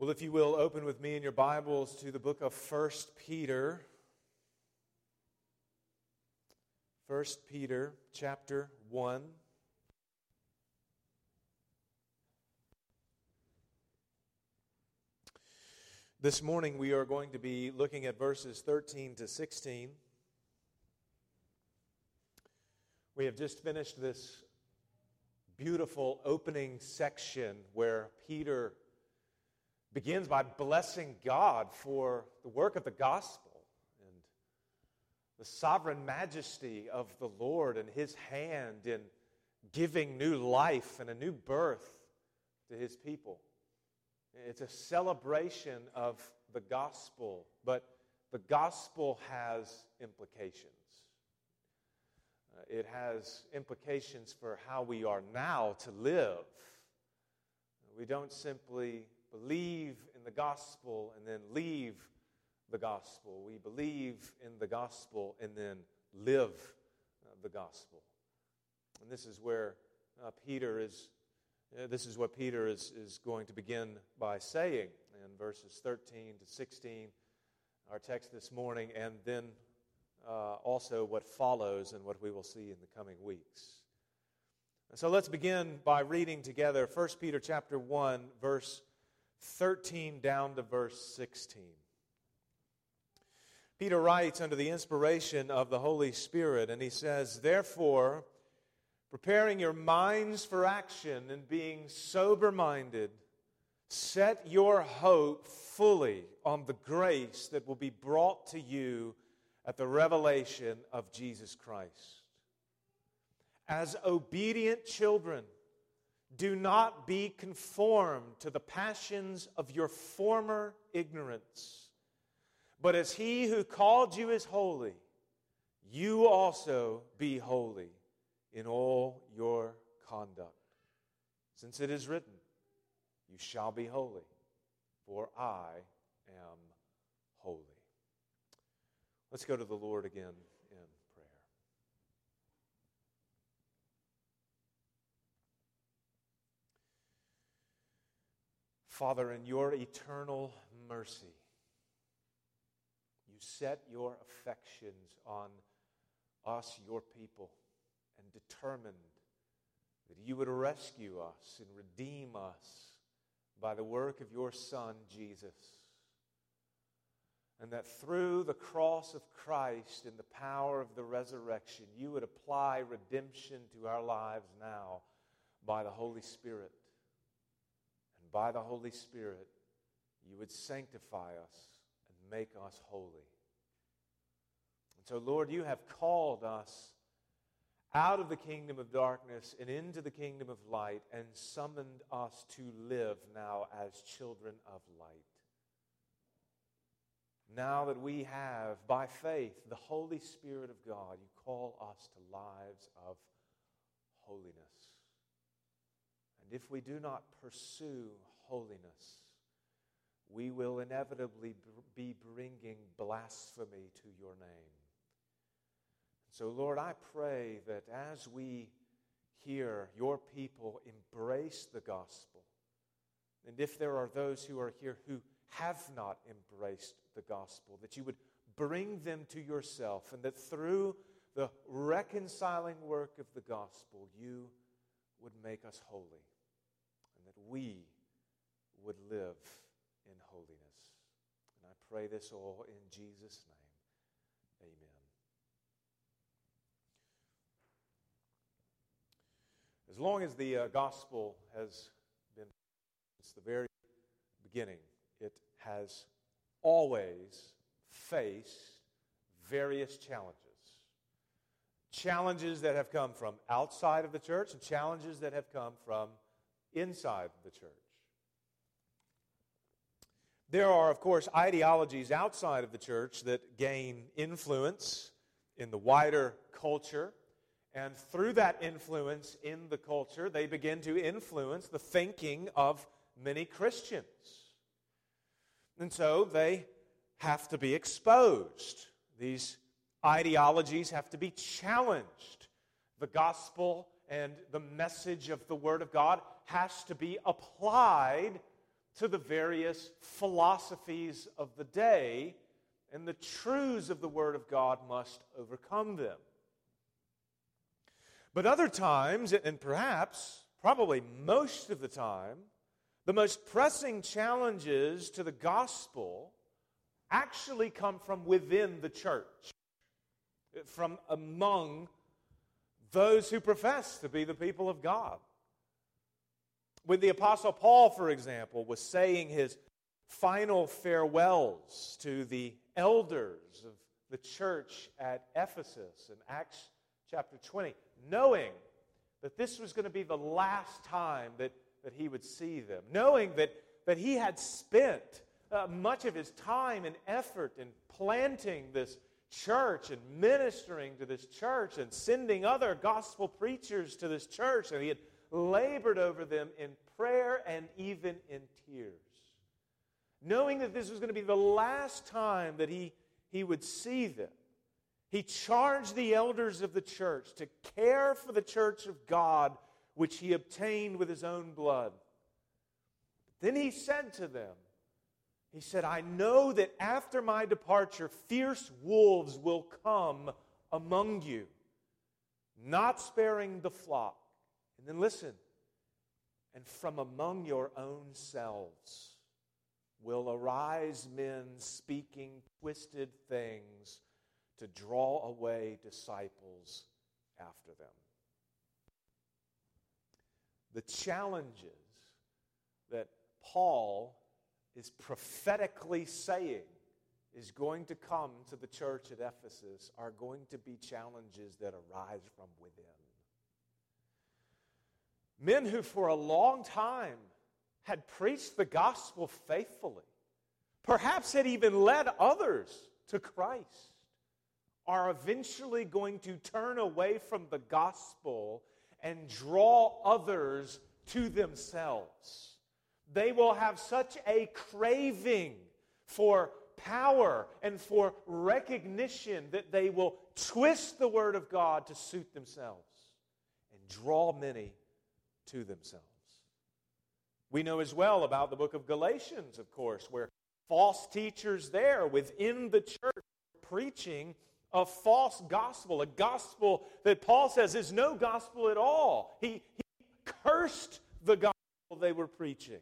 Well, if you will, open with me in your Bibles to the book of 1 Peter. 1 Peter chapter 1. This morning we are going to be looking at verses 13 to 16. We have just finished this beautiful opening section where Peter begins by blessing God for the work of the gospel and the sovereign majesty of the Lord and his hand in giving new life and a new birth to his people. It's a celebration of the gospel, but the gospel has implications. Uh, it has implications for how we are now to live. We don't simply believe in the gospel and then leave the gospel. We believe in the gospel and then live uh, the gospel. And this is where uh, Peter is, uh, this is what Peter is, is going to begin by saying in verses 13 to 16, our text this morning, and then uh, also what follows and what we will see in the coming weeks. So let's begin by reading together 1 Peter chapter 1, verse 13 down to verse 16. Peter writes under the inspiration of the Holy Spirit, and he says, Therefore, preparing your minds for action and being sober minded, set your hope fully on the grace that will be brought to you at the revelation of Jesus Christ. As obedient children, do not be conformed to the passions of your former ignorance. But as he who called you is holy, you also be holy in all your conduct. Since it is written, You shall be holy, for I am holy. Let's go to the Lord again. Father, in your eternal mercy, you set your affections on us, your people, and determined that you would rescue us and redeem us by the work of your Son, Jesus. And that through the cross of Christ and the power of the resurrection, you would apply redemption to our lives now by the Holy Spirit by the Holy Spirit, you would sanctify us and make us holy. And so, Lord, you have called us out of the kingdom of darkness and into the kingdom of light and summoned us to live now as children of light. Now that we have, by faith, the Holy Spirit of God, you call us to lives of holiness. And if we do not pursue holiness, we will inevitably be bringing blasphemy to your name. So, Lord, I pray that as we hear your people embrace the gospel, and if there are those who are here who have not embraced the gospel, that you would bring them to yourself, and that through the reconciling work of the gospel, you would make us holy we would live in holiness. And I pray this all in Jesus' name. Amen. As long as the uh, gospel has been since the very beginning, it has always faced various challenges. Challenges that have come from outside of the church and challenges that have come from inside the church. There are, of course, ideologies outside of the church that gain influence in the wider culture. And through that influence in the culture, they begin to influence the thinking of many Christians. And so they have to be exposed. These ideologies have to be challenged. The gospel and the message of the Word of God has to be applied to the various philosophies of the day, and the truths of the Word of God must overcome them. But other times, and perhaps, probably most of the time, the most pressing challenges to the gospel actually come from within the church, from among those who profess to be the people of God. When the Apostle Paul, for example, was saying his final farewells to the elders of the church at Ephesus in Acts chapter 20, knowing that this was going to be the last time that, that he would see them, knowing that, that he had spent uh, much of his time and effort in planting this church and ministering to this church and sending other gospel preachers to this church, and he had labored over them in prayer and even in tears. Knowing that this was going to be the last time that he, he would see them, he charged the elders of the church to care for the church of God, which he obtained with his own blood. Then he said to them, He said, I know that after my departure, fierce wolves will come among you, not sparing the flock. And then listen, and from among your own selves will arise men speaking twisted things to draw away disciples after them. The challenges that Paul is prophetically saying is going to come to the church at Ephesus are going to be challenges that arise from within. Men who, for a long time, had preached the gospel faithfully, perhaps had even led others to Christ are eventually going to turn away from the gospel and draw others to themselves. They will have such a craving for power and for recognition that they will twist the word of God to suit themselves and draw many to themselves. We know as well about the book of Galatians, of course, where false teachers there within the church preaching a false gospel, a gospel that Paul says is no gospel at all. He, he cursed the gospel they were preaching.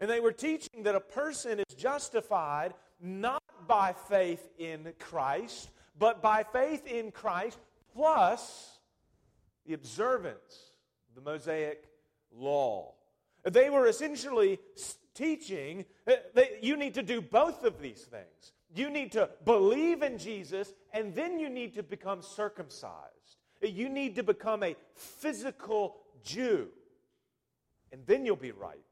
And they were teaching that a person is justified not by faith in Christ, but by faith in Christ plus the observance the Mosaic law. They were essentially teaching uh, that you need to do both of these things. You need to believe in Jesus, and then you need to become circumcised. You need to become a physical Jew, and then you'll be right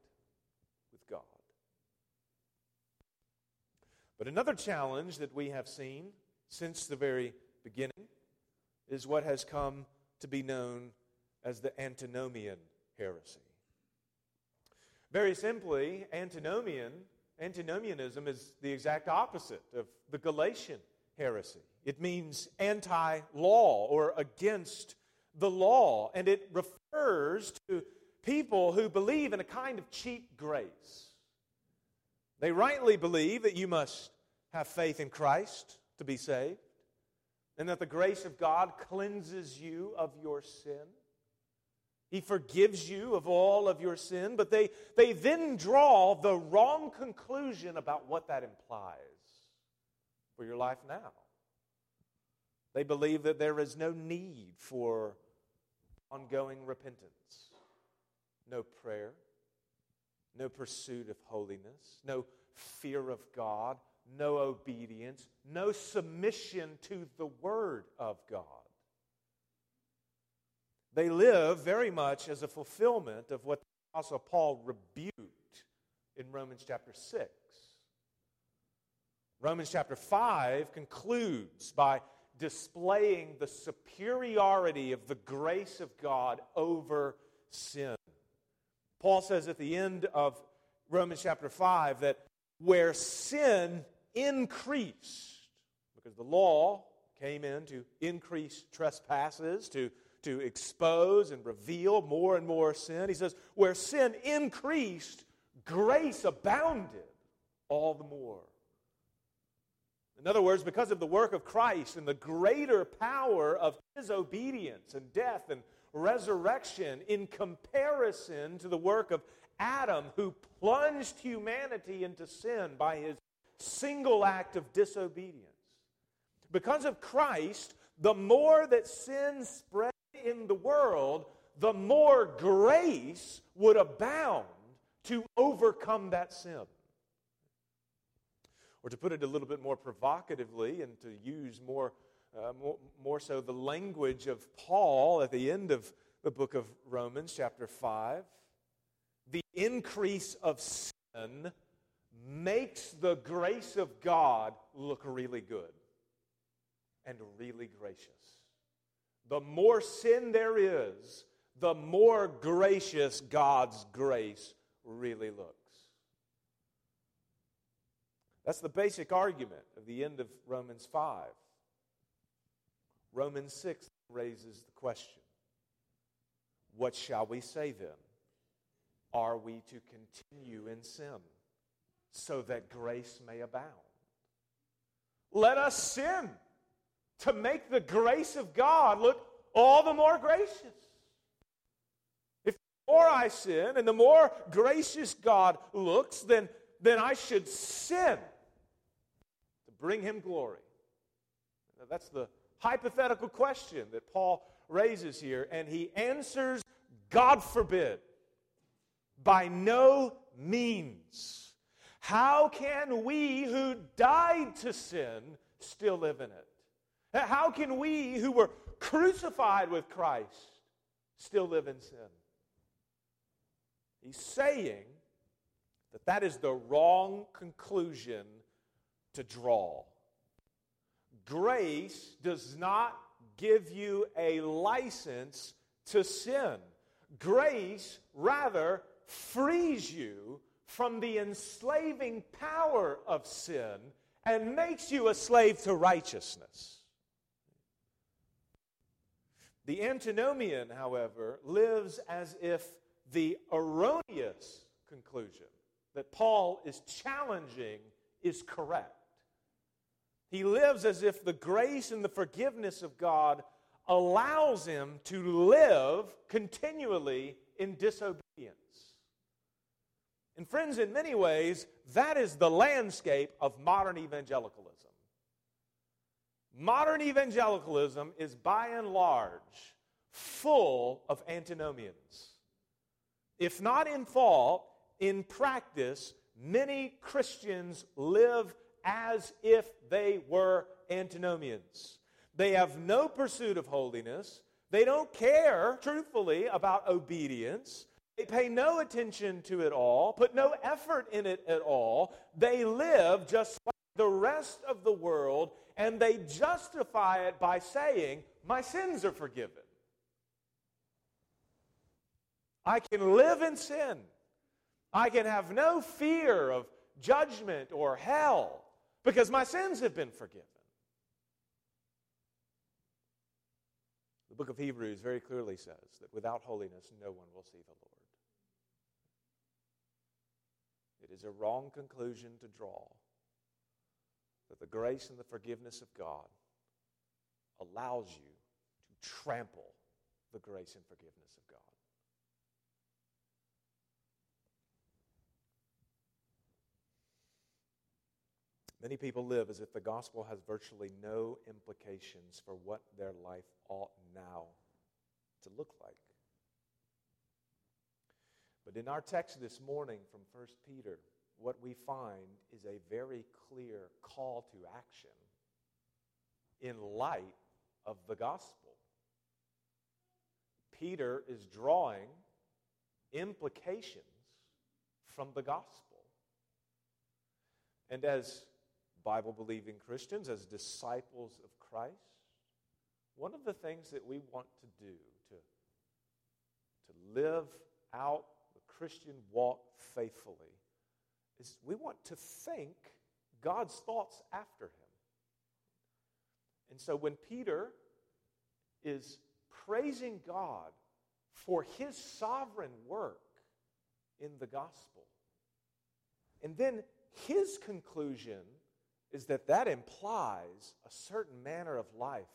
with God. But another challenge that we have seen since the very beginning is what has come to be known as the antinomian heresy. Very simply, antinomian Antinomianism is the exact opposite of the Galatian heresy. It means anti law or against the law, and it refers to people who believe in a kind of cheap grace. They rightly believe that you must have faith in Christ to be saved, and that the grace of God cleanses you of your sin. He forgives you of all of your sin, but they, they then draw the wrong conclusion about what that implies for your life now. They believe that there is no need for ongoing repentance, no prayer, no pursuit of holiness, no fear of God, no obedience, no submission to the Word of God. They live very much as a fulfillment of what the Apostle Paul rebuked in Romans chapter 6. Romans chapter 5 concludes by displaying the superiority of the grace of God over sin. Paul says at the end of Romans chapter 5 that where sin increased, because the law came in to increase trespasses, to to expose and reveal more and more sin. He says, where sin increased, grace abounded all the more. In other words, because of the work of Christ and the greater power of his obedience and death and resurrection in comparison to the work of Adam, who plunged humanity into sin by his single act of disobedience. Because of Christ, the more that sin spread in the world, the more grace would abound to overcome that sin. Or to put it a little bit more provocatively and to use more, uh, more, more so the language of Paul at the end of the book of Romans, chapter 5, the increase of sin makes the grace of God look really good and really gracious. The more sin there is, the more gracious God's grace really looks. That's the basic argument of the end of Romans 5. Romans 6 raises the question What shall we say then? Are we to continue in sin so that grace may abound? Let us sin to make the grace of God look all the more gracious. If the more I sin and the more gracious God looks, then, then I should sin to bring him glory. Now, that's the hypothetical question that Paul raises here, and he answers God forbid. By no means. How can we who died to sin still live in it? How can we who were crucified with Christ still live in sin? He's saying that that is the wrong conclusion to draw. Grace does not give you a license to sin. Grace rather frees you from the enslaving power of sin and makes you a slave to righteousness. The antinomian, however, lives as if the erroneous conclusion that Paul is challenging is correct. He lives as if the grace and the forgiveness of God allows him to live continually in disobedience. And, friends, in many ways, that is the landscape of modern evangelicalism. Modern evangelicalism is by and large full of antinomians. If not in thought, in practice, many Christians live as if they were antinomians. They have no pursuit of holiness. They don't care, truthfully, about obedience. They pay no attention to it all, put no effort in it at all. They live just like the rest of the world and they justify it by saying, My sins are forgiven. I can live in sin. I can have no fear of judgment or hell because my sins have been forgiven. The book of Hebrews very clearly says that without holiness, no one will see the Lord. It is a wrong conclusion to draw the grace and the forgiveness of God allows you to trample the grace and forgiveness of God. Many people live as if the gospel has virtually no implications for what their life ought now to look like. But in our text this morning from 1 Peter, what we find is a very clear call to action in light of the gospel. Peter is drawing implications from the gospel. And as Bible believing Christians, as disciples of Christ, one of the things that we want to do to, to live out the Christian walk faithfully is we want to think God's thoughts after him. And so when Peter is praising God for his sovereign work in the gospel, And then his conclusion is that that implies a certain manner of life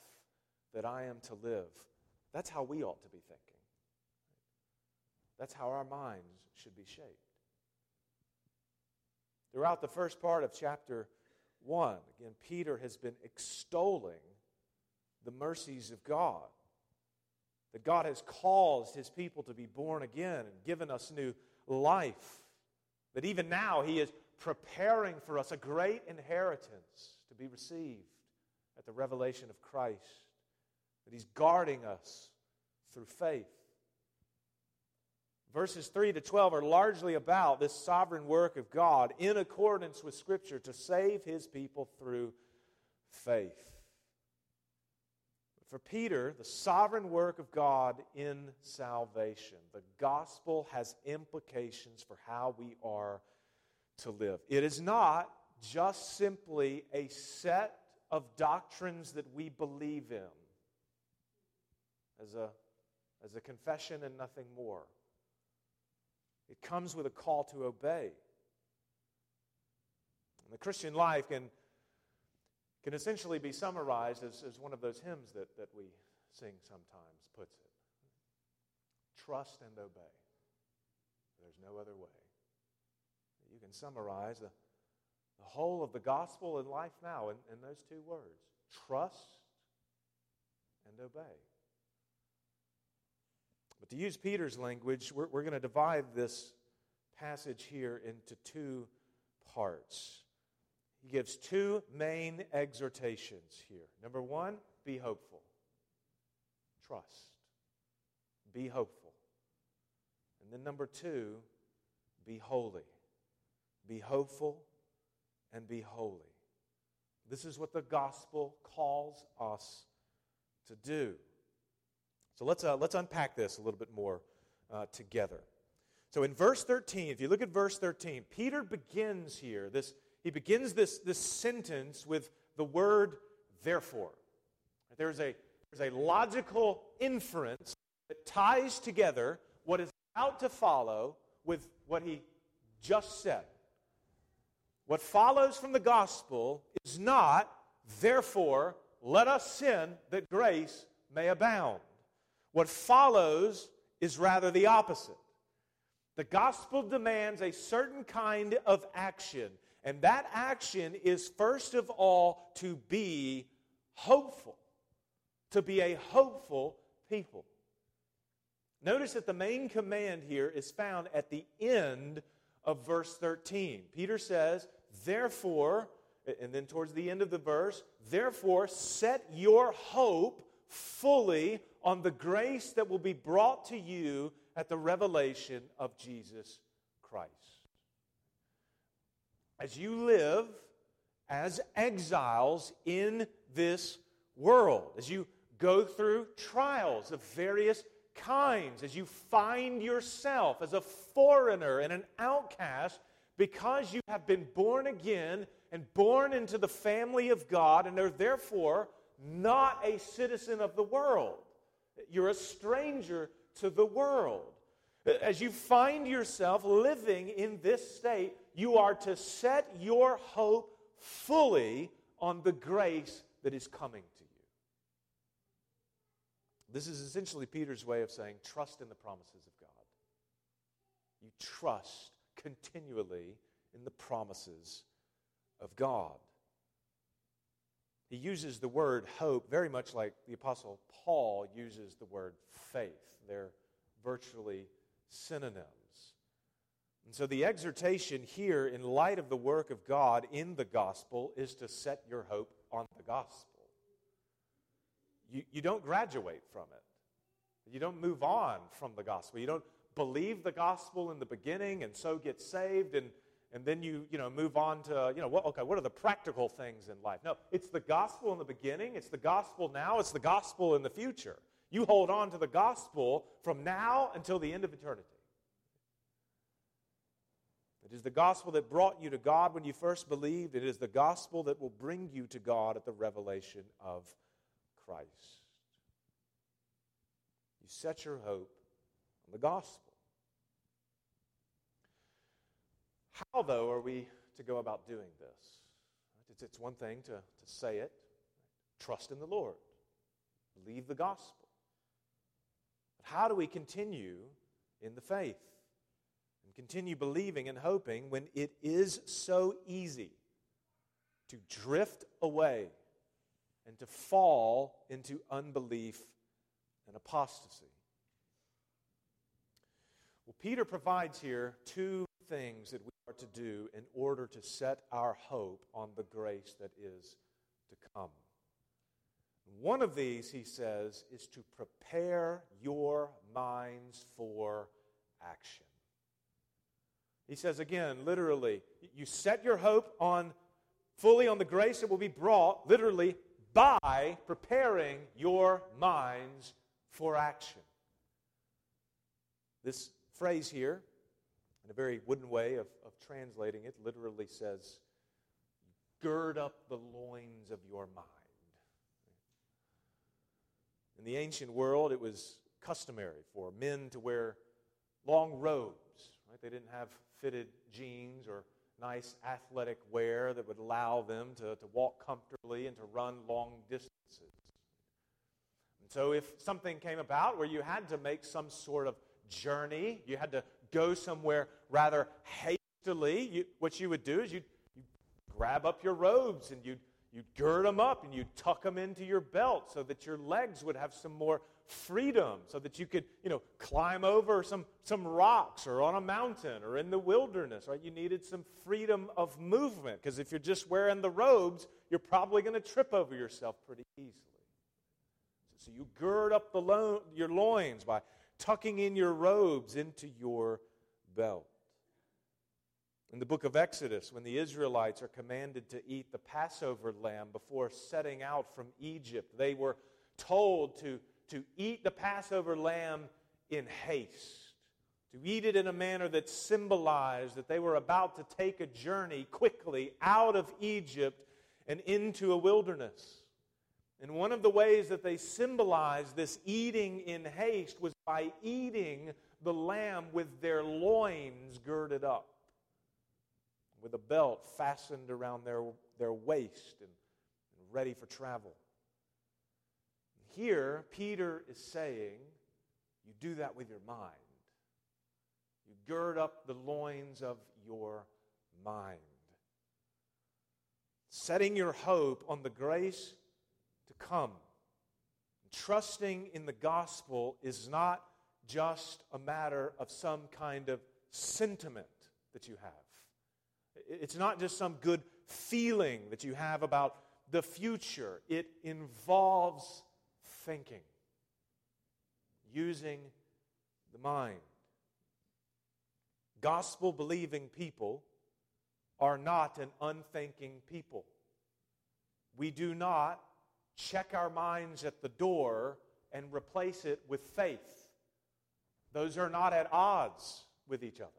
that I am to live. That's how we ought to be thinking. That's how our minds should be shaped. Throughout the first part of chapter 1, again, Peter has been extolling the mercies of God. That God has caused his people to be born again and given us new life. That even now he is preparing for us a great inheritance to be received at the revelation of Christ. That he's guarding us through faith. Verses 3 to 12 are largely about this sovereign work of God in accordance with Scripture to save his people through faith. For Peter, the sovereign work of God in salvation, the gospel has implications for how we are to live. It is not just simply a set of doctrines that we believe in as a, as a confession and nothing more. It comes with a call to obey. And the Christian life can, can essentially be summarized as, as one of those hymns that, that we sing sometimes puts it Trust and obey. There's no other way. You can summarize the, the whole of the gospel and life now in, in those two words trust and obey. But to use Peter's language, we're, we're going to divide this passage here into two parts. He gives two main exhortations here. Number one, be hopeful. Trust. Be hopeful. And then number two, be holy. Be hopeful and be holy. This is what the gospel calls us to do. So let's, uh, let's unpack this a little bit more uh, together. So in verse 13, if you look at verse 13, Peter begins here, this, he begins this, this sentence with the word therefore. There's a, there's a logical inference that ties together what is about to follow with what he just said. What follows from the gospel is not, therefore, let us sin that grace may abound. What follows is rather the opposite. The gospel demands a certain kind of action, and that action is first of all to be hopeful, to be a hopeful people. Notice that the main command here is found at the end of verse 13. Peter says, Therefore, and then towards the end of the verse, therefore set your hope fully on the grace that will be brought to you at the revelation of Jesus Christ. As you live as exiles in this world, as you go through trials of various kinds, as you find yourself as a foreigner and an outcast because you have been born again and born into the family of God and are therefore not a citizen of the world. You're a stranger to the world. As you find yourself living in this state, you are to set your hope fully on the grace that is coming to you. This is essentially Peter's way of saying trust in the promises of God. You trust continually in the promises of God. He uses the word hope very much like the Apostle Paul uses the word faith. They're virtually synonyms. And so the exhortation here, in light of the work of God in the gospel, is to set your hope on the gospel. You, you don't graduate from it, you don't move on from the gospel. You don't believe the gospel in the beginning and so get saved and and then you, you know, move on to, you know, okay, what are the practical things in life? No, it's the gospel in the beginning, it's the gospel now, it's the gospel in the future. You hold on to the gospel from now until the end of eternity. It is the gospel that brought you to God when you first believed. It is the gospel that will bring you to God at the revelation of Christ. You set your hope on the gospel. How, though, are we to go about doing this? It's, one thing to, to say it, trust in the Lord, believe the gospel. But how do we continue in the faith and continue believing and hoping when it is so easy to drift away and to fall into unbelief and apostasy? Well, Peter provides here two things that we are to do in order to set our hope on the grace that is to come. One of these, he says, is to prepare your minds for action. He says again, literally, you set your hope on fully on the grace that will be brought, literally, by preparing your minds for action. This phrase here, in a very wooden way of, of translating it, literally says, Gird up the loins of your mind. In the ancient world, it was customary for men to wear long robes. Right? They didn't have fitted jeans or nice athletic wear that would allow them to, to walk comfortably and to run long distances. And so, if something came about where you had to make some sort of journey, you had to go somewhere rather hastily, you, what you would do is you'd, you'd grab up your robes and you'd You'd gird them up and you'd tuck them into your belt so that your legs would have some more freedom, so that you could, you know, climb over some, some rocks or on a mountain or in the wilderness, right? You needed some freedom of movement because if you're just wearing the robes, you're probably going to trip over yourself pretty easily. So you gird up the lo- your loins by tucking in your robes into your belt. In the book of Exodus, when the Israelites are commanded to eat the Passover lamb before setting out from Egypt, they were told to, to eat the Passover lamb in haste, to eat it in a manner that symbolized that they were about to take a journey quickly out of Egypt and into a wilderness. And one of the ways that they symbolized this eating in haste was by eating the lamb with their loins girded up with a belt fastened around their, their waist and, and ready for travel. Here, Peter is saying, you do that with your mind. You gird up the loins of your mind. Setting your hope on the grace to come. Trusting in the gospel is not just a matter of some kind of sentiment that you have. It's not just some good feeling that you have about the future, it involves thinking, using the mind. Gospel believing people are not an unthinking people. We do not check our minds at the door and replace it with faith. Those are not at odds with each other.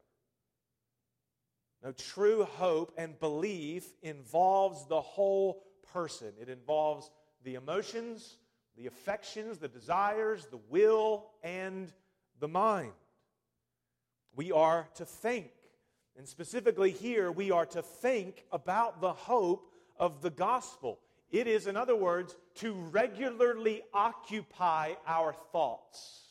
No, true hope and belief involves the whole person. It involves the emotions, the affections, the desires, the will, and the mind. We are to think. And specifically here, we are to think about the hope of the gospel. It is, in other words, to regularly occupy our thoughts.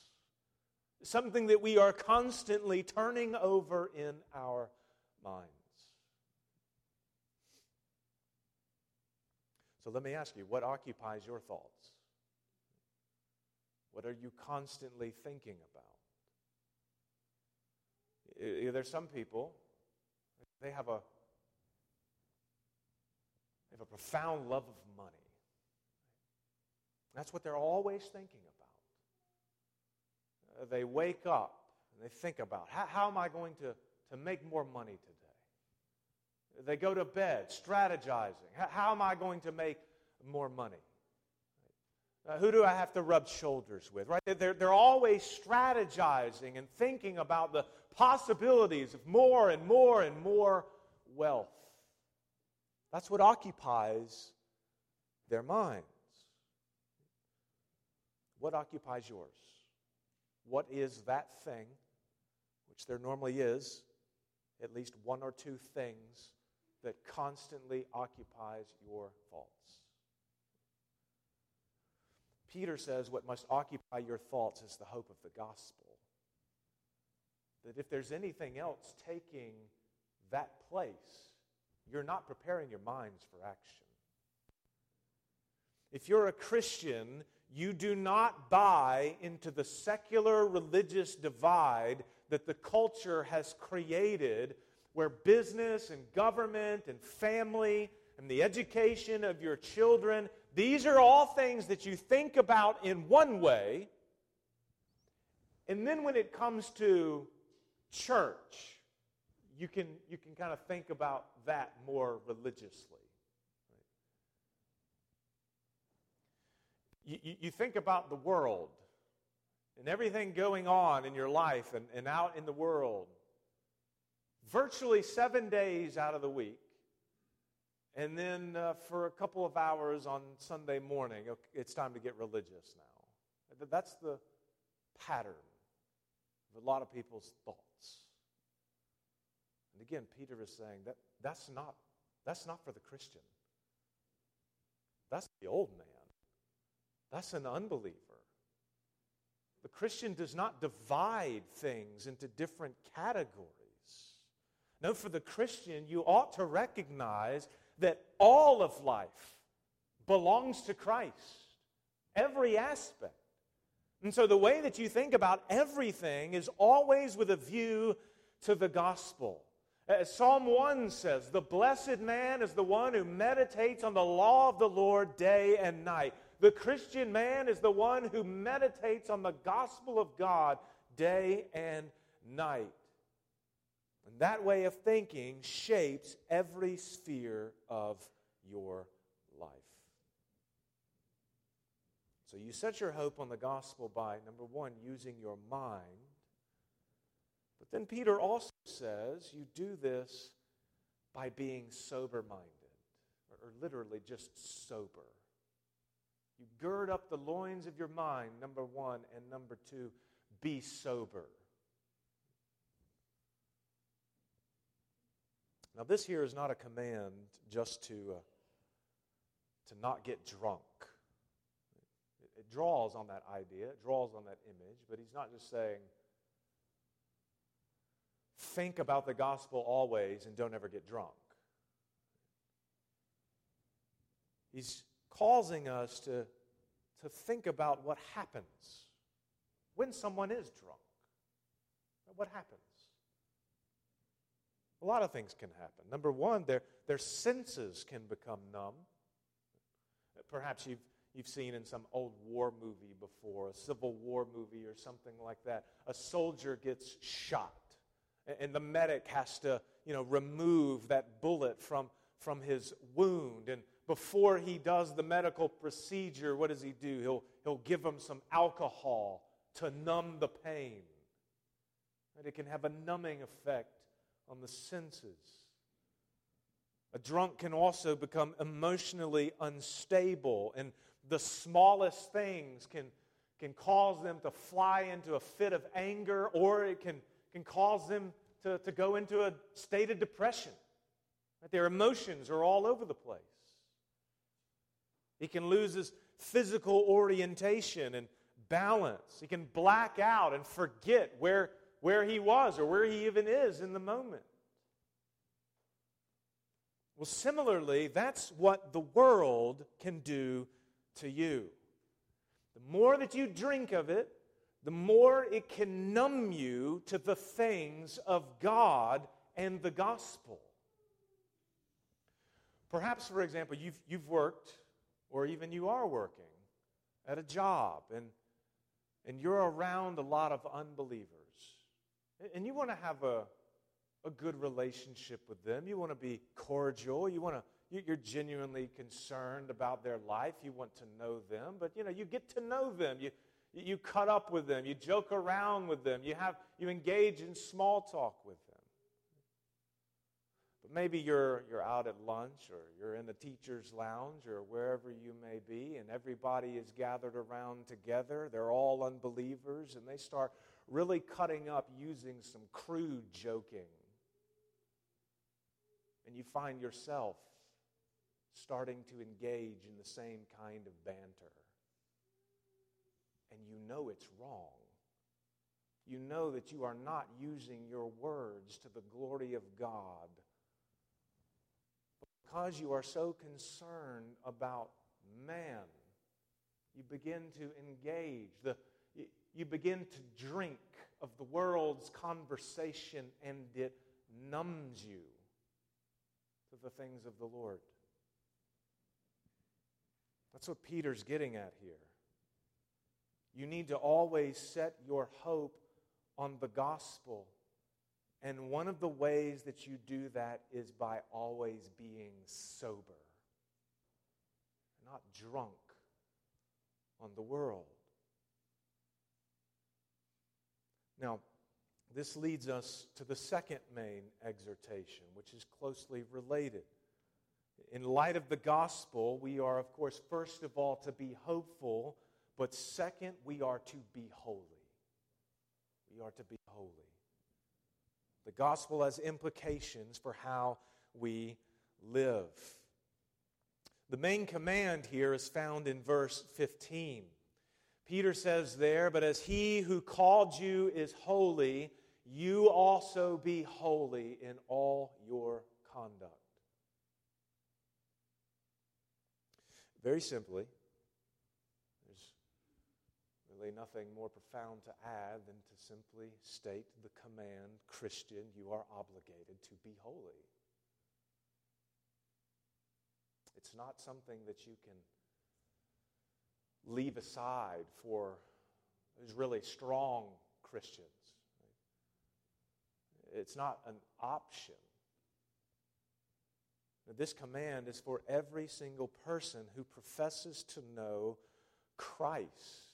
Something that we are constantly turning over in our minds. So let me ask you what occupies your thoughts? What are you constantly thinking about? There's some people, they have a have a profound love of money. That's what they're always thinking about. Uh, they wake up and they think about how, how am I going to to make more money today. They go to bed strategizing. How am I going to make more money? Uh, who do I have to rub shoulders with? Right? They're, they're always strategizing and thinking about the possibilities of more and more and more wealth. That's what occupies their minds. What occupies yours? What is that thing, which there normally is, at least one or two things that constantly occupies your thoughts. Peter says what must occupy your thoughts is the hope of the gospel. That if there's anything else taking that place, you're not preparing your minds for action. If you're a Christian, you do not buy into the secular religious divide that the culture has created where business and government and family and the education of your children, these are all things that you think about in one way. And then when it comes to church, you can, you can kind of think about that more religiously. You, you, think about the world and everything going on in your life and, and out in the world virtually seven days out of the week. And then uh, for a couple of hours on Sunday morning, it's time to get religious now. That's the pattern of a lot of people's thoughts. And again, Peter is saying that that's not, that's not for the Christian. That's the old man. That's an unbeliever. The Christian does not divide things into different categories. No, for the Christian, you ought to recognize that all of life belongs to Christ, every aspect. And so the way that you think about everything is always with a view to the gospel. Psalm 1 says, the blessed man is the one who meditates on the law of the Lord day and night. The Christian man is the one who meditates on the gospel of God day and night. And that way of thinking shapes every sphere of your life. So you set your hope on the gospel by, number one, using your mind. But then Peter also says you do this by being sober minded, or literally just sober. You gird up the loins of your mind, number one, and number two, be sober. Now, this here is not a command just to, uh, to not get drunk. It, it draws on that idea, it draws on that image, but he's not just saying, think about the gospel always and don't ever get drunk. He's causing us to, to think about what happens when someone is drunk. What happens? A lot of things can happen. Number one, their, their senses can become numb. Perhaps you've, you've seen in some old war movie before, a Civil War movie or something like that. A soldier gets shot, and the medic has to you know, remove that bullet from, from his wound. And before he does the medical procedure, what does he do? He'll, he'll give him some alcohol to numb the pain. And it can have a numbing effect on the senses. A drunk can also become emotionally unstable, and the smallest things can, can cause them to fly into a fit of anger, or it can, can cause them to, to go into a state of depression. Their emotions are all over the place. He can lose his physical orientation and balance. He can black out and forget where where he was or where he even is in the moment. Well, similarly, that's what the world can do to you. The more that you drink of it, the more it can numb you to the things of God and the gospel. Perhaps, for example, you've, you've worked, or even you are working at a job, and, and you're around a lot of unbelievers. And you want to have a, a good relationship with them. You want to be cordial. You want to you're genuinely concerned about their life. You want to know them, but you know, you get to know them. You you cut up with them. You joke around with them. You have you engage in small talk with them. But maybe you're you're out at lunch or you're in the teacher's lounge or wherever you may be and everybody is gathered around together. They're all unbelievers and they start really cutting up using some crude joking. and you find yourself starting to engage in the same kind of banter. And you know it's wrong. You know that you are not using your words to the glory of God. Because you are so concerned about man, you begin to engage. The, you begin to drink of the world's conversation, and it numbs you to the things of the Lord. That's what Peter's getting at here. You need to always set your hope on the gospel. And one of the ways that you do that is by always being sober, not drunk on the world. Now, this leads us to the second main exhortation, which is closely related. In light of the gospel, we are, of course, first of all to be hopeful, but second, we are to be holy. We are to be holy. The gospel has implications for how we live. The main command here is found in verse 15. Peter says there, But as he who called you is holy, you also be holy in all your conduct. Very simply, really nothing more profound to add than to simply state the command Christian, you are obligated to be holy. It's not something that you can leave aside for those really strong Christians. It's not an option. This command is for every single person who professes to know Christ.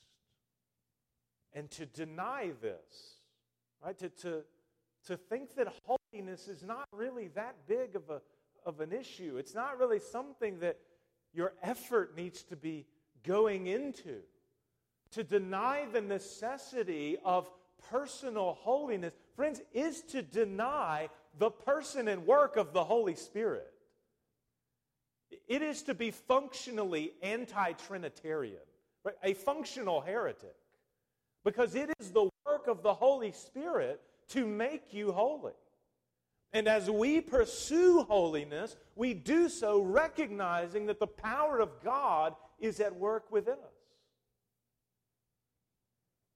And to deny this, right? To, to, to think that holiness is not really that big of, a, of an issue. It's not really something that your effort needs to be going into. To deny the necessity of personal holiness, friends, is to deny the person and work of the Holy Spirit. It is to be functionally anti Trinitarian, right? a functional heretic, because it is the work of the Holy Spirit to make you holy. And as we pursue holiness, we do so recognizing that the power of God is at work within us.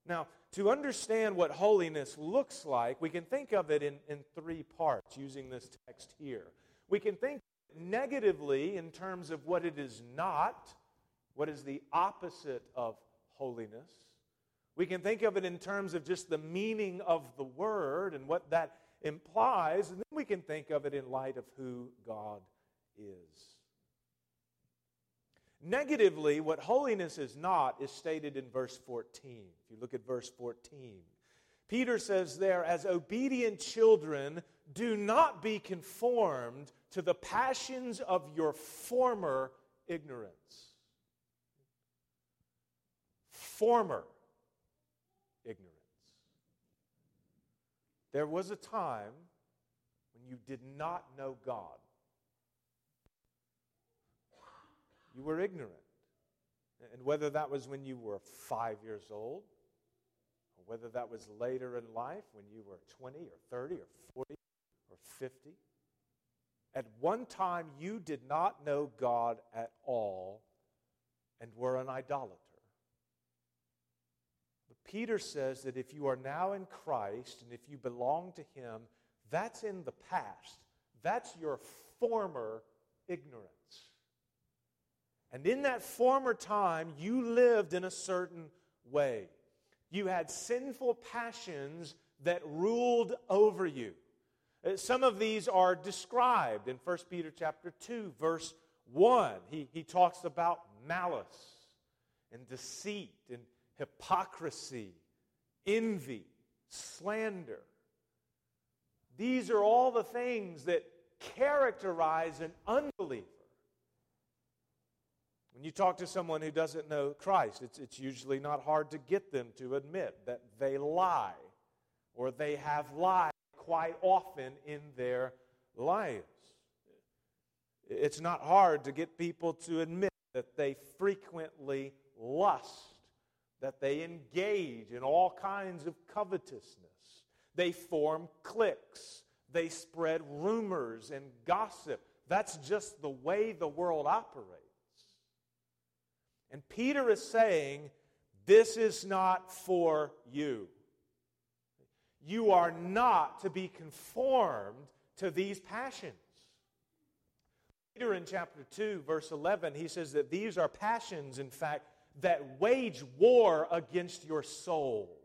Now, to understand what holiness looks like, we can think of it in, in three parts using this text here. We can think negatively in terms of what it is not, what is the opposite of holiness. We can think of it in terms of just the meaning of the word and what that implies, and then we can think of it in light of who God is. Negatively, what holiness is not is stated in verse 14. If you look at verse 14, Peter says there, as obedient children, do not be conformed to the passions of your former ignorance. Former ignorance. There was a time when you did not know God. You were ignorant. And whether that was when you were five years old, or whether that was later in life when you were 20 or 30 or 40 or 50, at one time you did not know God at all and were an idolater. Peter says that if you are now in Christ and if you belong to Him, that's in the past. That's your former ignorance. And in that former time, you lived in a certain way. You had sinful passions that ruled over you. Uh, some of these are described in 1 Peter chapter 2, verse 1. He, he talks about malice and deceit and hypocrisy, envy, slander. These are all the things that characterize an unbeliever. When you talk to someone who doesn't know Christ, it's, it's usually not hard to get them to admit that they lie or they have lied quite often in their lives. It's not hard to get people to admit that they frequently lust, that they engage in all kinds of covetousness. They form cliques, they spread rumors and gossip. That's just the way the world operates. And Peter is saying, This is not for you. You are not to be conformed to these passions. Peter in chapter 2, verse 11, he says that these are passions, in fact, that wage war against your soul.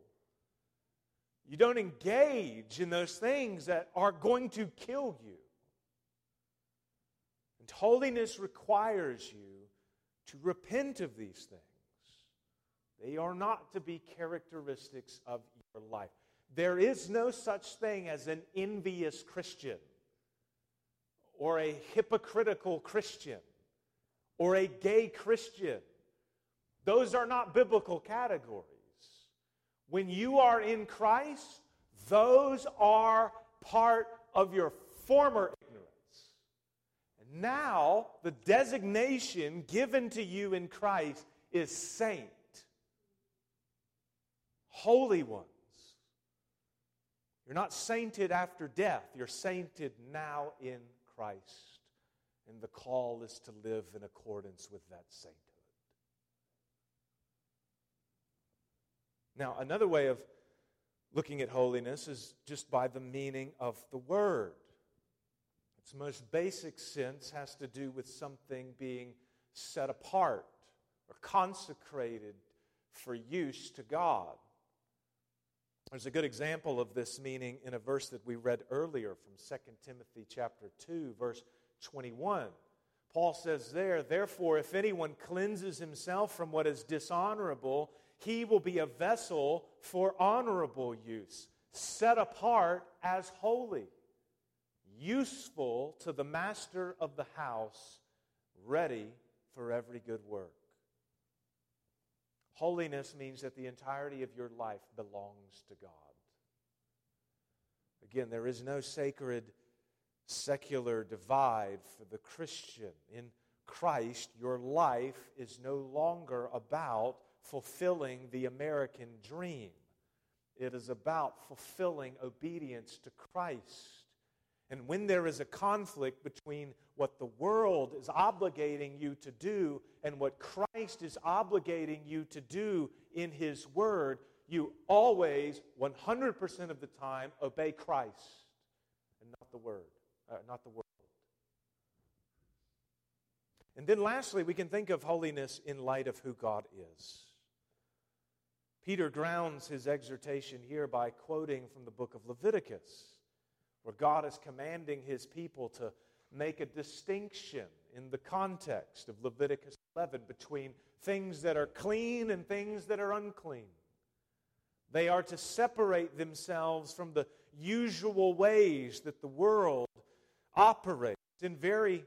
You don't engage in those things that are going to kill you. And holiness requires you to repent of these things. They are not to be characteristics of your life. There is no such thing as an envious Christian or a hypocritical Christian or a gay Christian. Those are not biblical categories. When you are in Christ, those are part of your former ignorance. And now, the designation given to you in Christ is saint, holy ones. You're not sainted after death, you're sainted now in Christ. And the call is to live in accordance with that sainthood. Now, another way of looking at holiness is just by the meaning of the word. Its most basic sense has to do with something being set apart or consecrated for use to God. There's a good example of this meaning in a verse that we read earlier from 2 Timothy chapter 2 verse 21. Paul says there, therefore if anyone cleanses himself from what is dishonorable, he will be a vessel for honorable use, set apart as holy, useful to the master of the house, ready for every good work. Holiness means that the entirety of your life belongs to God. Again, there is no sacred secular divide for the Christian. In Christ, your life is no longer about fulfilling the American dream. It is about fulfilling obedience to Christ. And when there is a conflict between what the world is obligating you to do and what Christ is obligating you to do in His Word, you always, 100% of the time, obey Christ and not the Word, uh, not the world. And then lastly, we can think of holiness in light of who God is. Peter grounds his exhortation here by quoting from the book of Leviticus where God is commanding his people to make a distinction in the context of Leviticus 11 between things that are clean and things that are unclean. They are to separate themselves from the usual ways that the world operates in very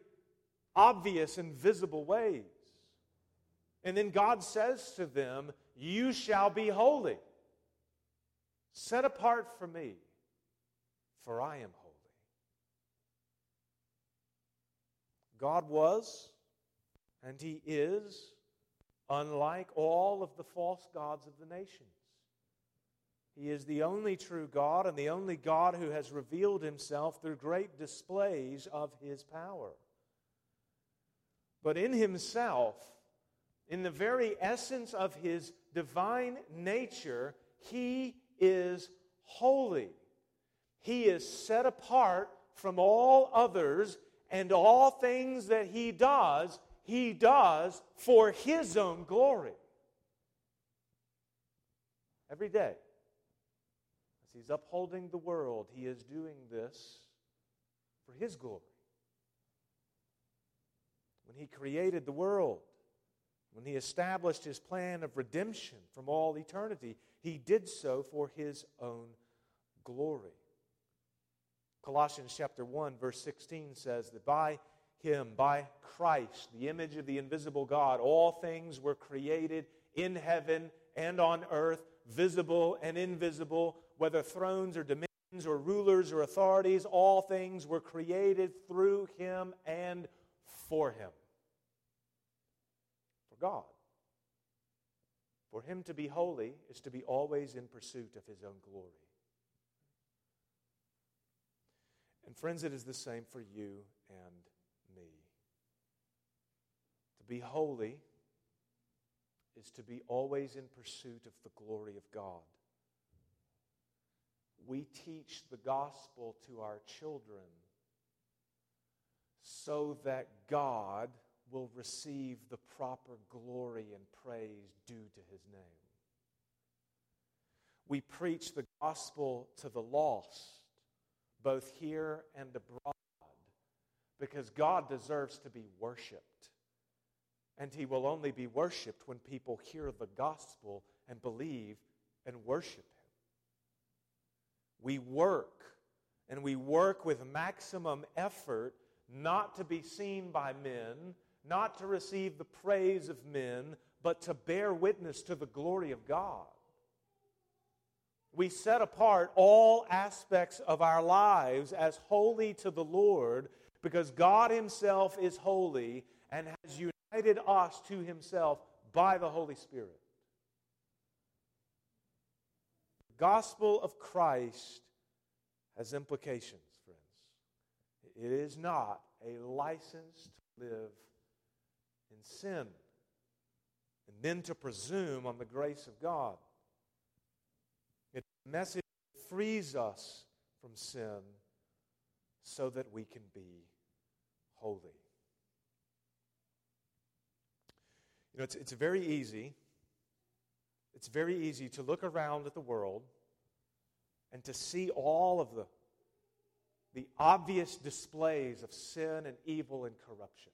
obvious and visible ways. And then God says to them, You shall be holy, set apart for me for I am holy. God was, and He is, unlike all of the false gods of the nations. He is the only true God and the only God who has revealed Himself through great displays of His power. But in Himself, in the very essence of His divine nature, He is holy. He is set apart from all others, and all things that he does, he does for his own glory. Every day, as he's upholding the world, he is doing this for his glory. When he created the world, when he established his plan of redemption from all eternity, he did so for his own glory. Colossians chapter 1 verse 16 says that by him by Christ the image of the invisible God all things were created in heaven and on earth visible and invisible whether thrones or dominions or rulers or authorities all things were created through him and for Him, for God. For Him to be holy is to be always in pursuit of His own glory. And friends, it is the same for you and me. To be holy is to be always in pursuit of the glory of God. We teach the gospel to our children so that God will receive the proper glory and praise due to his name. We preach the gospel to the lost, both here and abroad, because God deserves to be worshiped. And he will only be worshiped when people hear the gospel and believe and worship him. We work, and we work with maximum effort not to be seen by men, not to receive the praise of men, but to bear witness to the glory of God. We set apart all aspects of our lives as holy to the Lord because God Himself is holy and has united us to Himself by the Holy Spirit. The gospel of Christ has implications, friends. It is not a license to live in sin and then to presume on the grace of God. It's a message that frees us from sin so that we can be holy. You know, it's, it's very easy. It's very easy to look around at the world and to see all of the, the obvious displays of sin and evil and corruption.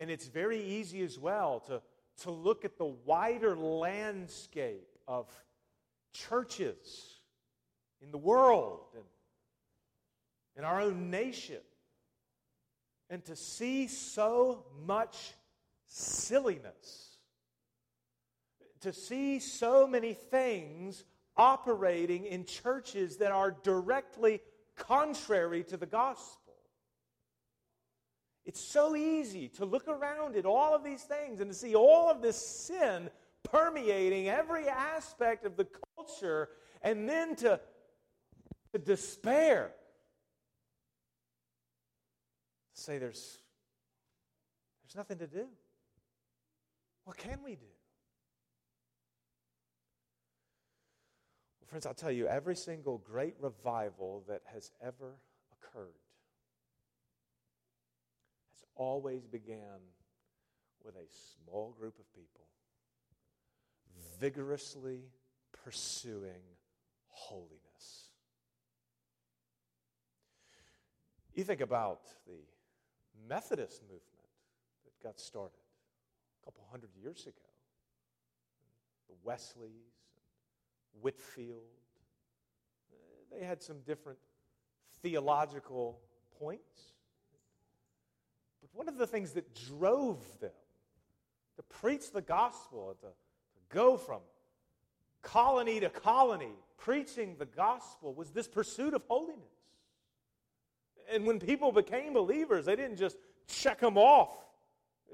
And it's very easy as well to, to look at the wider landscape of churches in the world and in our own nation and to see so much silliness, to see so many things operating in churches that are directly contrary to the gospel. It's so easy to look around at all of these things and to see all of this sin permeating every aspect of the culture and then to, to despair. Say there's, there's nothing to do. What can we do? Well, friends, I'll tell you, every single great revival that has ever occurred always began with a small group of people vigorously pursuing holiness. You think about the Methodist movement that got started a couple hundred years ago. The Wesleys, Whitefield, they had some different theological points. One of the things that drove them to preach the gospel, to, to go from colony to colony preaching the gospel, was this pursuit of holiness. And when people became believers, they didn't just check them off.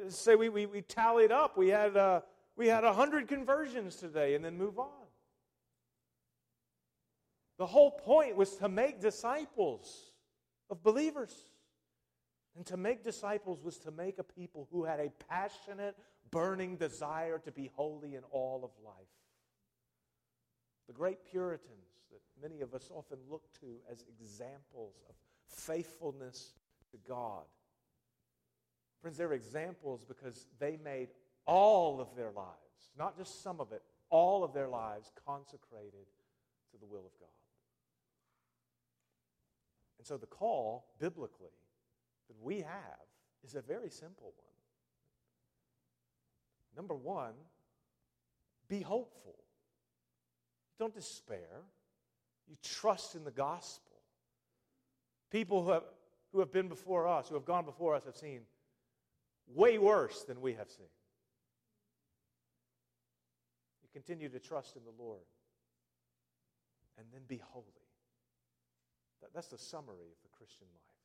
Say we, we, we tallied up. We had, uh, we had 100 conversions today and then move on. The whole point was to make disciples of believers. And to make disciples was to make a people who had a passionate, burning desire to be holy in all of life. The great Puritans that many of us often look to as examples of faithfulness to God. Friends, they're examples because they made all of their lives, not just some of it, all of their lives consecrated to the will of God. And so the call, biblically, that we have is a very simple one. Number one, be hopeful. Don't despair. You trust in the gospel. People who have, who have been before us, who have gone before us, have seen way worse than we have seen. You continue to trust in the Lord and then be holy. That, that's the summary of the Christian life.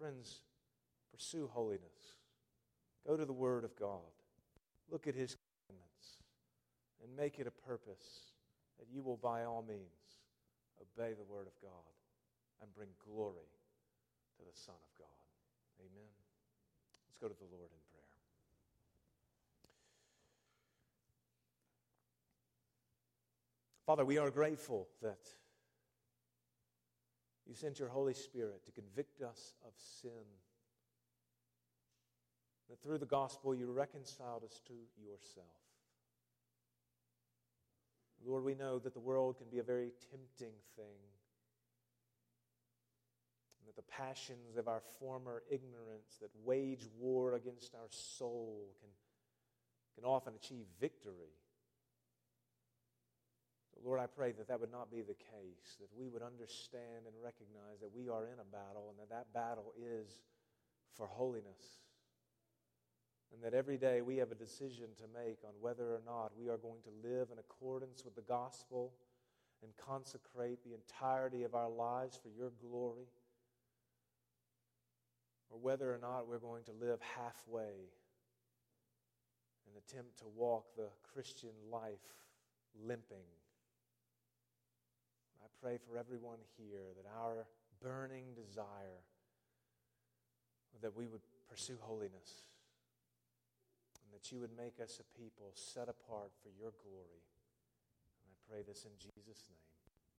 Friends, pursue holiness. Go to the Word of God. Look at His commandments and make it a purpose that you will, by all means, obey the Word of God and bring glory to the Son of God. Amen. Let's go to the Lord in prayer. Father, we are grateful that you sent your Holy Spirit to convict us of sin. That through the gospel you reconciled us to yourself. Lord, we know that the world can be a very tempting thing. And that the passions of our former ignorance that wage war against our soul can, can often achieve victory. Lord, I pray that that would not be the case, that we would understand and recognize that we are in a battle and that that battle is for holiness. And that every day we have a decision to make on whether or not we are going to live in accordance with the gospel and consecrate the entirety of our lives for your glory, or whether or not we're going to live halfway and attempt to walk the Christian life limping pray for everyone here that our burning desire that we would pursue holiness and that you would make us a people set apart for your glory. And I pray this in Jesus' name.